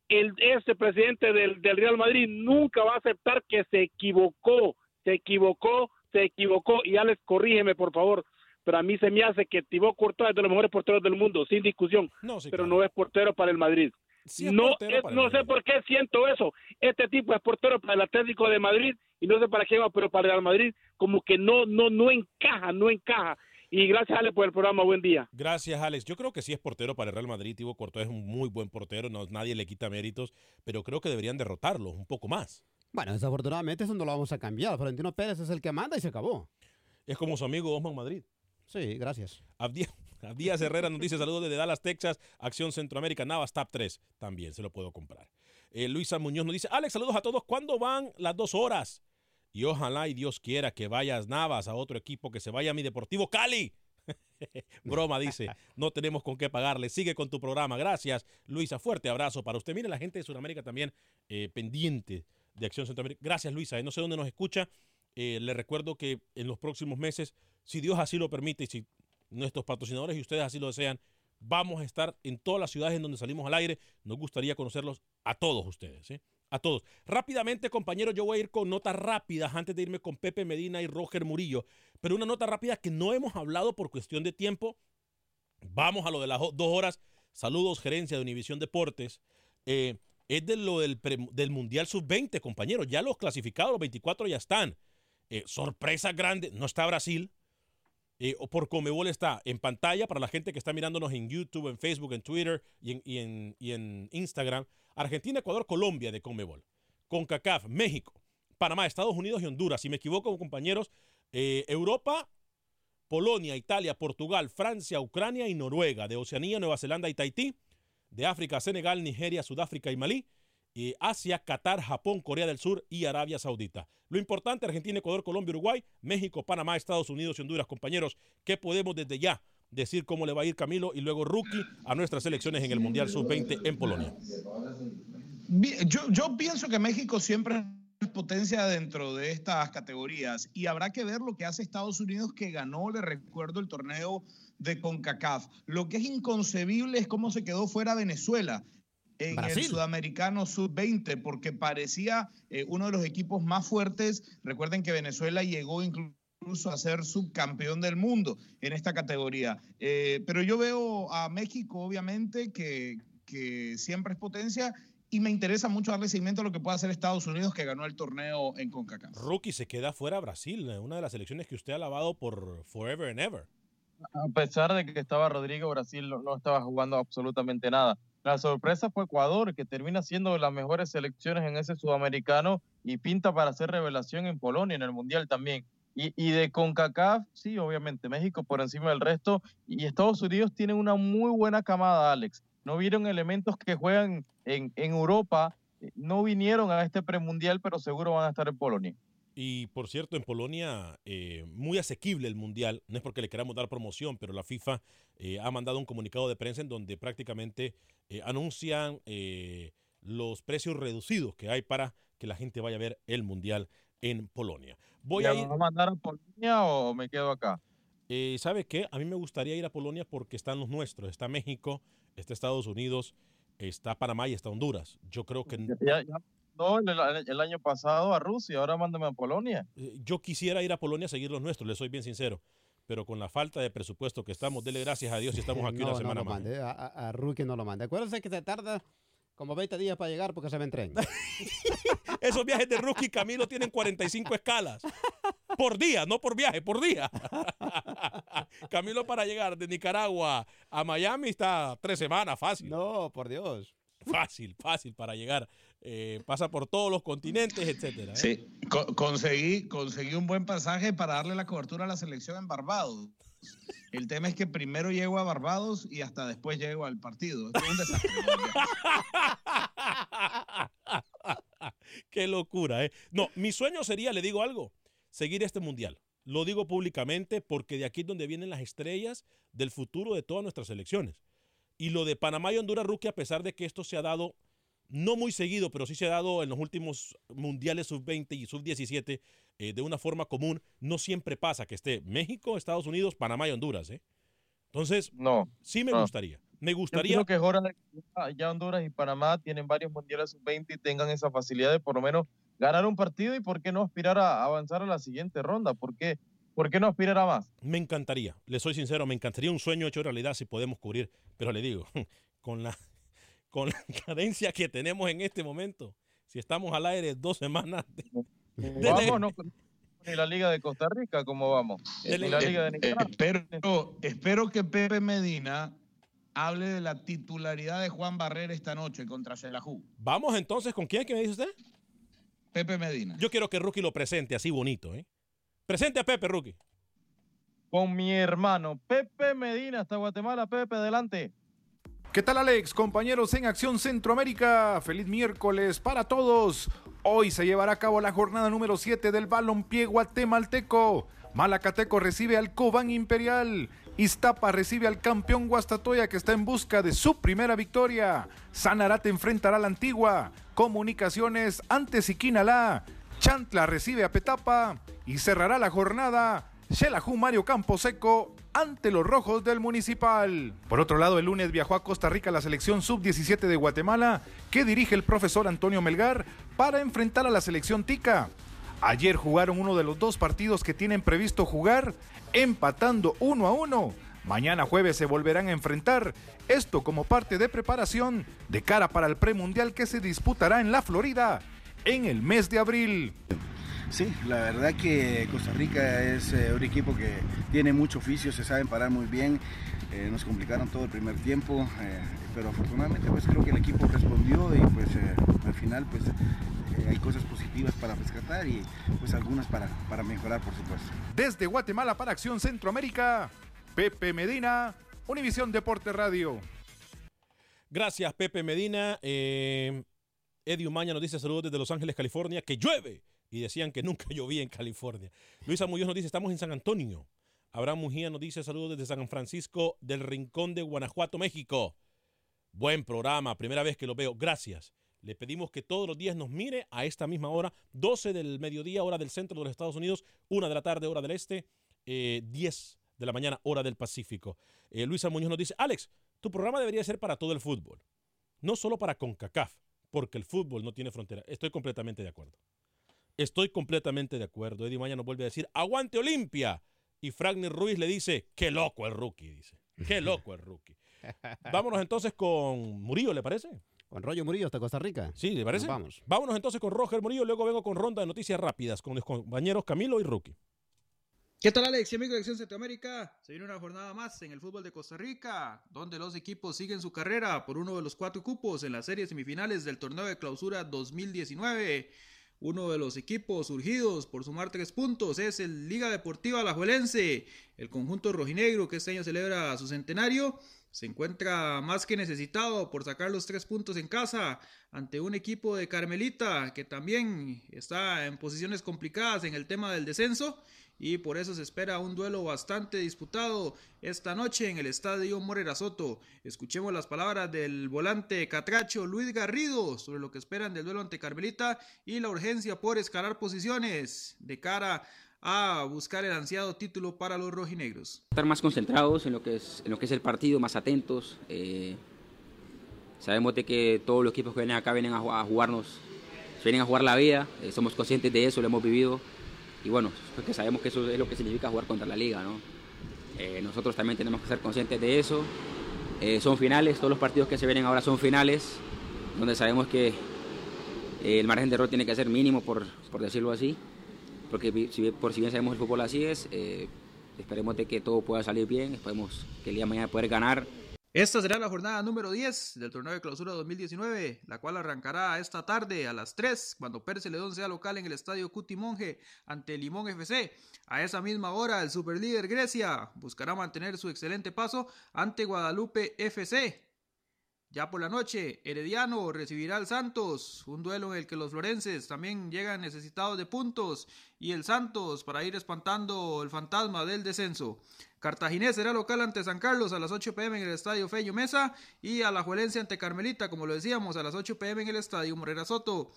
el ese presidente del, del Real Madrid nunca va a aceptar que se equivocó, se equivocó, se equivocó y Alex, corrígeme por favor, pero a mí se me hace que Thibaut Courtois es de los mejores porteros del mundo, sin discusión, pero no es portero para el Madrid. Sí es no es- no sé por qué siento eso. Este tipo es portero para el Atlético de Madrid y no sé para qué va, pero para el Real Madrid como que no no no encaja, no encaja. Y gracias Ale por el programa, buen día. Gracias, Alex. Yo creo que sí es portero para el Real Madrid. Thibaut Courtois es un muy buen portero, no, nadie le quita méritos, pero creo que deberían derrotarlo un poco más. Bueno, desafortunadamente eso no lo vamos a cambiar. Florentino Pérez es el que manda y se acabó. Es como su amigo Osman Madrid. Sí, gracias. Abdías, [laughs] Abdías Herrera nos dice saludos desde Dallas, Texas, Acción Centroamérica, Navas Tap 3. También se lo puedo comprar. Eh, Luisa Muñoz nos dice, Alex, saludos a todos. ¿Cuándo van las dos horas? Y ojalá y Dios quiera que vayas Navas a otro equipo, que se vaya a mi Deportivo Cali. [laughs] Broma, dice, no tenemos con qué pagarle. Sigue con tu programa. Gracias, Luisa. Fuerte abrazo para usted. Mire, la gente de Sudamérica también eh, pendiente de Acción Centroamérica. Gracias, Luisa. Eh, No sé dónde nos escucha. Eh, le recuerdo que en los próximos meses, si Dios así lo permite y si nuestros patrocinadores y ustedes así lo desean, vamos a estar en todas las ciudades en donde salimos al aire. Nos gustaría conocerlos a todos ustedes, ¿sí? A todos. Rápidamente, compañeros, yo voy a ir con notas rápidas antes de irme con Pepe Medina y Roger Murillo. Pero una nota rápida que no hemos hablado por cuestión de tiempo. Vamos a lo de las dos horas. Saludos, gerencia de Univisión Deportes. Eh, es de lo del, del Mundial Sub-20, compañeros. Ya los clasificados, los 24 ya están. Eh, sorpresa grande, no está Brasil. Eh, o por Comebol está en pantalla para la gente que está mirándonos en YouTube, en Facebook, en Twitter y en, y en- y en Instagram. Argentina, Ecuador, Colombia de Comebol. CONCACAF, México, Panamá, Estados Unidos y Honduras. Si me equivoco, compañeros, eh, Europa, Polonia, Italia, Portugal, Francia, Ucrania y Noruega. De Oceanía, Nueva Zelanda y Tahití. De África, Senegal, Nigeria, Sudáfrica y Malí. Y Asia, Qatar, Japón, Corea del Sur y Arabia Saudita. Lo importante, Argentina, Ecuador, Colombia, Uruguay, México, Panamá, Estados Unidos y Honduras. Compañeros, ¿qué podemos desde ya decir cómo le va a ir Camilo y luego Rookie a nuestras selecciones en el Mundial Sub-20 en Polonia? Yo, yo pienso que México siempre es potencia dentro de estas categorías y habrá que ver lo que hace Estados Unidos que ganó, le recuerdo, el torneo de CONCACAF. Lo que es inconcebible es cómo se quedó fuera Venezuela en Brasil. el sudamericano sub-20 porque parecía eh, uno de los equipos más fuertes. Recuerden que Venezuela llegó incluso a ser subcampeón del mundo en esta categoría. Eh, pero yo veo a México, obviamente, que, que siempre es potencia y me interesa mucho darle seguimiento a lo que puede hacer Estados Unidos, que ganó el torneo en CONCACAF. Rookie se queda fuera Brasil, eh, una de las selecciones que usted ha lavado por forever and ever. A pesar de que estaba Rodrigo, Brasil no, estaba jugando absolutamente nada. La sorpresa fue Ecuador, que termina siendo de las mejores selecciones en ese sudamericano y pinta para hacer revelación en Polonia, en el Mundial también. Y, y de CONCACAF, sí, obviamente, México por encima del resto. Y Estados Unidos tiene una muy buena camada, Alex. No vieron elementos que juegan en, en Europa, eh, no vinieron a este premundial, pero seguro van a estar en Polonia. Y por cierto, en Polonia, eh, muy asequible el Mundial. No es porque le queramos dar promoción, pero la FIFA eh, ha mandado un comunicado de prensa en donde prácticamente eh, anuncian eh, los precios reducidos que hay para que la gente vaya a ver el Mundial en Polonia. Voy ¿Ya a ir. ¿Me a mandar a Polonia o me quedo acá? Eh, ¿Sabe qué? A mí me gustaría ir a Polonia porque están los nuestros. Está México, está Estados Unidos, está Panamá y está Honduras. Yo creo que Ya, ya mandó el, el año pasado a Rusia, ahora mándame a Polonia. eh, yo quisiera ir a Polonia a seguir los nuestros, le soy bien sincero. Pero con la falta de presupuesto que estamos, dele gracias a Dios y estamos [laughs] aquí no, una no semana lo más. mande, a, a, no lo mande. Acuérdense que se tarda como 20 días para llegar porque se en tren. [laughs] Esos viajes de Rookie Camilo tienen 45 escalas. Por día, no por viaje, por día. [laughs] Camilo para llegar de Nicaragua a Miami está tres semanas, fácil. No, por Dios. Fácil, fácil para llegar. Eh, pasa por todos los continentes, etcétera. ¿eh? Sí, co- conseguí, conseguí un buen pasaje para darle la cobertura a la selección en Barbados. El tema es que primero llego a Barbados y hasta después llego al partido. Esto es un desastre. [laughs] Qué locura, ¿eh? No, mi sueño sería, le digo algo, seguir este mundial. Lo digo públicamente porque de aquí es donde vienen las estrellas del futuro de todas nuestras selecciones. Y lo de Panamá y Honduras Rookie, a pesar de que esto se ha dado no muy seguido, pero sí se ha dado en los últimos mundiales sub-20 y sub-17 eh, de una forma común, no siempre pasa que esté México, Estados Unidos, Panamá y Honduras, ¿eh? Entonces, no, sí me no. gustaría. Me Yo gustaría creo que es hora de que ya- ya Honduras y Panamá tienen varios mundiales sub-20 y tengan esa facilidad de por lo menos ganar un partido y por qué no aspirar a avanzar a la siguiente ronda. ¿Por qué, por qué no aspirar a más? Me encantaría, le soy sincero, me encantaría un sueño hecho realidad si podemos cubrir, pero le digo, [laughs] con la, con la [laughs] cadencia que tenemos en este momento, si estamos al aire dos semanas, de- de- Vamos, no, ni la Liga de Costa Rica, ¿cómo vamos? Ni la Liga de eh, Nicaragua. espero, espero que Pepe Medina hable de la titularidad de Juan Barrera esta noche contra Xelajú. Vamos entonces, ¿con quién que me dice usted? Pepe Medina. Yo quiero que Rookie lo presente así bonito, ¿eh? Presente a Pepe, Rookie. Con mi hermano Pepe Medina hasta Guatemala. Pepe, adelante. ¿Qué tal Alex? Compañeros en Acción Centroamérica, feliz miércoles para todos. Hoy se llevará a cabo la jornada número 7 del balompié guatemalteco. Malacateco recibe al Cobán Imperial. Iztapa recibe al campeón Guastatoya que está en busca de su primera victoria. Sanarate enfrentará a la Antigua. Comunicaciones ante Siquinalá. Chantla recibe a Petapa y cerrará la jornada Xelajú Mario Camposeco ante los rojos del municipal. Por otro lado, el lunes viajó a Costa Rica la selección sub-17 de Guatemala, que dirige el profesor Antonio Melgar, para enfrentar a la selección Tica. Ayer jugaron uno de los dos partidos que tienen previsto jugar, empatando uno a uno. Mañana jueves se volverán a enfrentar, esto como parte de preparación de cara para el premundial que se disputará en la Florida en el mes de abril. Sí, la verdad que Costa Rica es eh, un equipo que tiene mucho oficio, se saben parar muy bien. eh, nos complicaron todo el primer tiempo, eh, pero afortunadamente pues creo que el equipo respondió y pues eh, al final pues Eh, hay cosas positivas para rescatar y pues algunas para, para mejorar, por supuesto. Desde Guatemala para Acción Centroamérica, Pepe Medina, Univisión Deporte Radio. Gracias, Pepe Medina. Eh, Eddie Umaña nos dice saludos desde Los Ángeles, California, que llueve. Y decían que [laughs] nunca llovía en California. Luisa Muñoz nos dice, estamos en San Antonio. Abraham Mujía nos dice saludos desde San Francisco del Rincón de Guanajuato, México. Buen programa, primera vez que lo veo. Gracias. Le pedimos que todos los días nos mire a esta misma hora, 12 del mediodía, hora del centro de los Estados Unidos, 1 de la tarde, hora del este, eh, 10 de la mañana, hora del Pacífico. Eh, Luisa Muñoz nos dice, Alex, tu programa debería ser para todo el fútbol, no solo para CONCACAF, porque el fútbol no tiene frontera. Estoy completamente de acuerdo. Estoy completamente de acuerdo. Eddie Maya nos vuelve a decir, aguante Olimpia. Y Franklin Ruiz le dice, qué loco el rookie, dice. Qué [laughs] loco el rookie. Vámonos entonces con Murillo, ¿le parece? Con Rollo Murillo hasta Costa Rica. Sí, ¿le parece? Nos vamos. Vámonos entonces con Roger Murillo, luego vengo con ronda de noticias rápidas con los compañeros Camilo y Rookie. ¿Qué tal Alex y amigos de Acción Centroamérica? Se viene una jornada más en el fútbol de Costa Rica, donde los equipos siguen su carrera por uno de los cuatro cupos en la serie semifinales del torneo de clausura 2019. Uno de los equipos surgidos por sumar tres puntos es el Liga Deportiva Alajuelense. El conjunto rojinegro que este año celebra su centenario se encuentra más que necesitado por sacar los tres puntos en casa ante un equipo de Carmelita que también está en posiciones complicadas en el tema del descenso y por eso se espera un duelo bastante disputado esta noche en el estadio Morera Soto. Escuchemos las palabras del volante catracho Luis Garrido sobre lo que esperan del duelo ante Carmelita y la urgencia por escalar posiciones de cara a buscar el ansiado título para los rojinegros. Estar más concentrados en lo que es, en lo que es el partido, más atentos. eh, sabemos de que todos los equipos que vienen acá vienen a, ju- a jugarnos, vienen a jugar la vida, eh, somos conscientes de eso, lo hemos vivido y bueno, porque sabemos que eso es lo que significa jugar contra la liga, ¿no? Eh, nosotros también tenemos que ser conscientes de eso. Eh, son finales, todos los partidos que se vienen ahora son finales, donde sabemos que eh, el margen de error tiene que ser mínimo, por, por decirlo así, porque si, por si bien sabemos el fútbol así es, esperemos de que todo pueda salir bien, esperemos que el día de mañana poder ganar. Esta será la jornada número 10 del torneo de clausura 2019, la cual arrancará esta tarde a las 3 cuando Perse Ledón sea local en el estadio Cuti Monje ante Limón FC. A esa misma hora el superlíder Grecia buscará mantener su excelente paso ante Guadalupe FC. Ya por la noche, Herediano recibirá al Santos, un duelo en el que los florenses también llegan necesitados de puntos y el Santos para ir espantando el fantasma del descenso. Cartaginés será local ante San Carlos a las 8 pm en el estadio Feño Mesa y Alajuelense ante Carmelita, como lo decíamos, a las 8 pm en el estadio Morera Soto.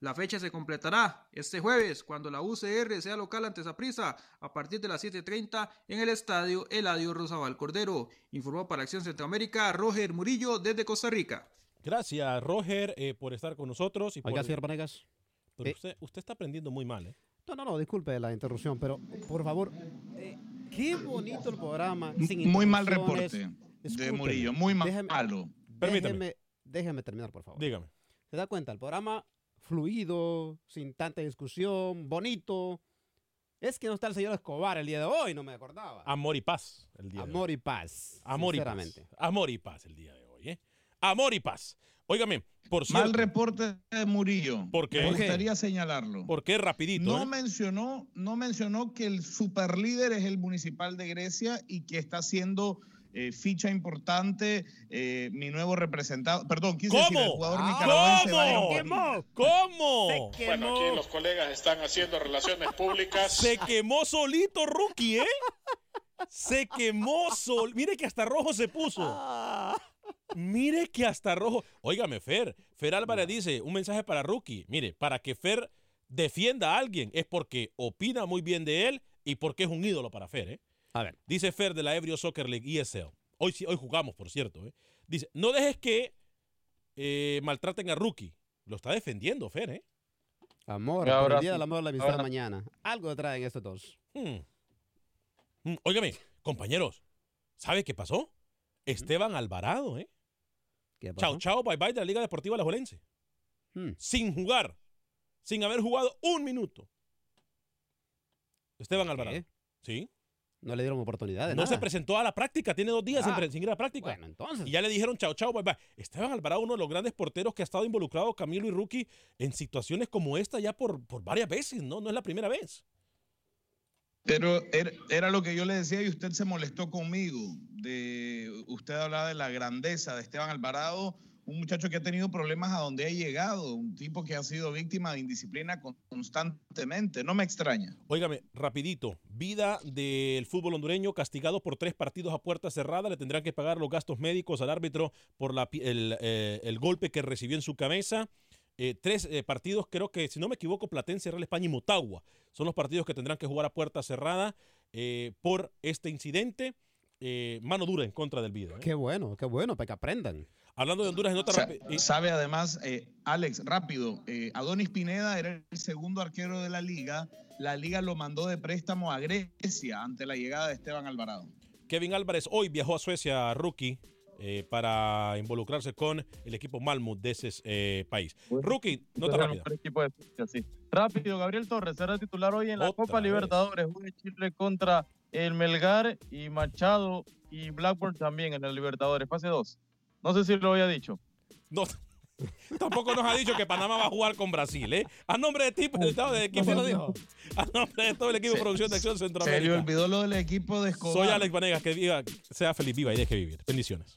La fecha se completará este jueves cuando la UCR sea local ante Saprissa a partir de las 7.30 en el estadio Eladio Rosabal Cordero. Informó para Acción Centroamérica Roger Murillo desde Costa Rica. Gracias, Roger, eh, por estar con nosotros. Y Oiga, por... señor Vanegas. Pero Eh, usted, usted está aprendiendo muy mal, ¿eh? No, no, no, disculpe la interrupción, pero por favor, qué bonito el programa. sin Muy mal reporte de Murillo, muy ma- déjeme- malo. Permítame. Déjeme, déjeme terminar, por favor. Dígame. ¿Se da cuenta? El programa fluido, sin tanta discusión, bonito. Es que no está el señor Escobar el día de hoy, no me acordaba. Amor y paz el día Amor de hoy. y paz. Amor y sinceramente. paz. Amor y paz el día de hoy, ¿eh? Amor y paz. Óigame, por cierto. Mal reporte de Murillo. ¿Por qué? Me gustaría señalarlo. ¿Por qué rapidito? No eh? mencionó, no mencionó que el superlíder es el municipal de Grecia y que está siendo eh, ficha importante eh, mi nuevo representado, perdón, quise decir el ¿Cómo? jugador Ah, nicaragüense ¿cómo? Byron Bonilla. ¿Cómo? Bueno, aquí los colegas están haciendo relaciones públicas. Se quemó solito, Rookie, ¿eh? Se quemó sol. Mire que hasta rojo se puso. Mire que hasta rojo. Óigame, Fer. Fer Álvarez dice un mensaje para Rookie. Mire, para que Fer defienda a alguien es porque opina muy bien de él y porque es un ídolo para Fer, ¿eh? A ver. Dice Fer de la Ebrio Soccer League ESL. Hoy, sí- hoy jugamos, por cierto. ¿eh? Dice, no dejes que eh, maltraten a Rookie. Lo está defendiendo, Fer, ¿eh? Amor, ahora el día del amor, la amistad Ahora- mañana. Algo traen estos dos. Hmm. Mm, Óigame, compañeros, ¿sabe qué pasó? Esteban Alvarado, ¿eh? Chao, chao, bye bye de la Liga Deportiva Alajuelense. Hmm. Sin jugar, sin haber jugado un minuto. Esteban ¿Qué? Alvarado. Sí. No le dieron oportunidad de No nada. se presentó a la práctica, tiene dos días Ah, sin, sin ir a la práctica. Bueno, entonces. Y ya le dijeron chao, chao, bye, bye. Esteban Alvarado, uno de los grandes porteros que ha estado involucrado, Camilo y Rookie, en situaciones como esta ya por, por varias veces, ¿no? No es la primera vez. Pero era, lo que yo le decía y usted se molestó conmigo. De, usted hablaba de la grandeza de Esteban Alvarado, un muchacho que ha tenido problemas a donde ha llegado, un tipo que ha sido víctima de indisciplina con- constantemente. No me extraña. Óigame, rapidito, vida del fútbol hondureño castigado por tres partidos a puerta cerrada, le tendrán que pagar los gastos médicos al árbitro por la el, eh, el golpe que recibió en su cabeza. Eh, tres eh, partidos, creo que si no me equivoco, Platense, Real España y Motagua. Son los partidos que tendrán que jugar a puerta cerrada eh, por este incidente. Eh, mano dura en contra del video. ¿eh? Qué bueno, qué bueno, para que aprendan. Hablando de Honduras, en otra Sa- sabe además, eh, Alex, rápido, eh, Adonis Pineda era el segundo arquero de la liga. La liga lo mandó de préstamo a Grecia ante la llegada de Esteban Alvarado. Kevin Álvarez hoy viajó a Suecia, rookie, eh, para involucrarse con el equipo Malmut de ese eh, país. Rookie, nota el rápida. de. Rápido, Gabriel Torres será titular hoy en la Copa Libertadores. Juega Chile contra el Melgar y Machado y Blackburn también en la Libertadores. Fase 2. No sé si lo había dicho. No, [laughs] [laughs] tampoco nos ha dicho que Panamá va a jugar con Brasil, ¿eh? A nombre de ti, de, de quién se lo dijo? A nombre de todo el equipo de producción de Acción Se le Centroamérica. olvidó lo del equipo de Escobar. Soy Alex Vanegas, que viva, sea feliz, viva y deje vivir. Bendiciones.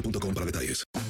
boostmobile.com para detalles.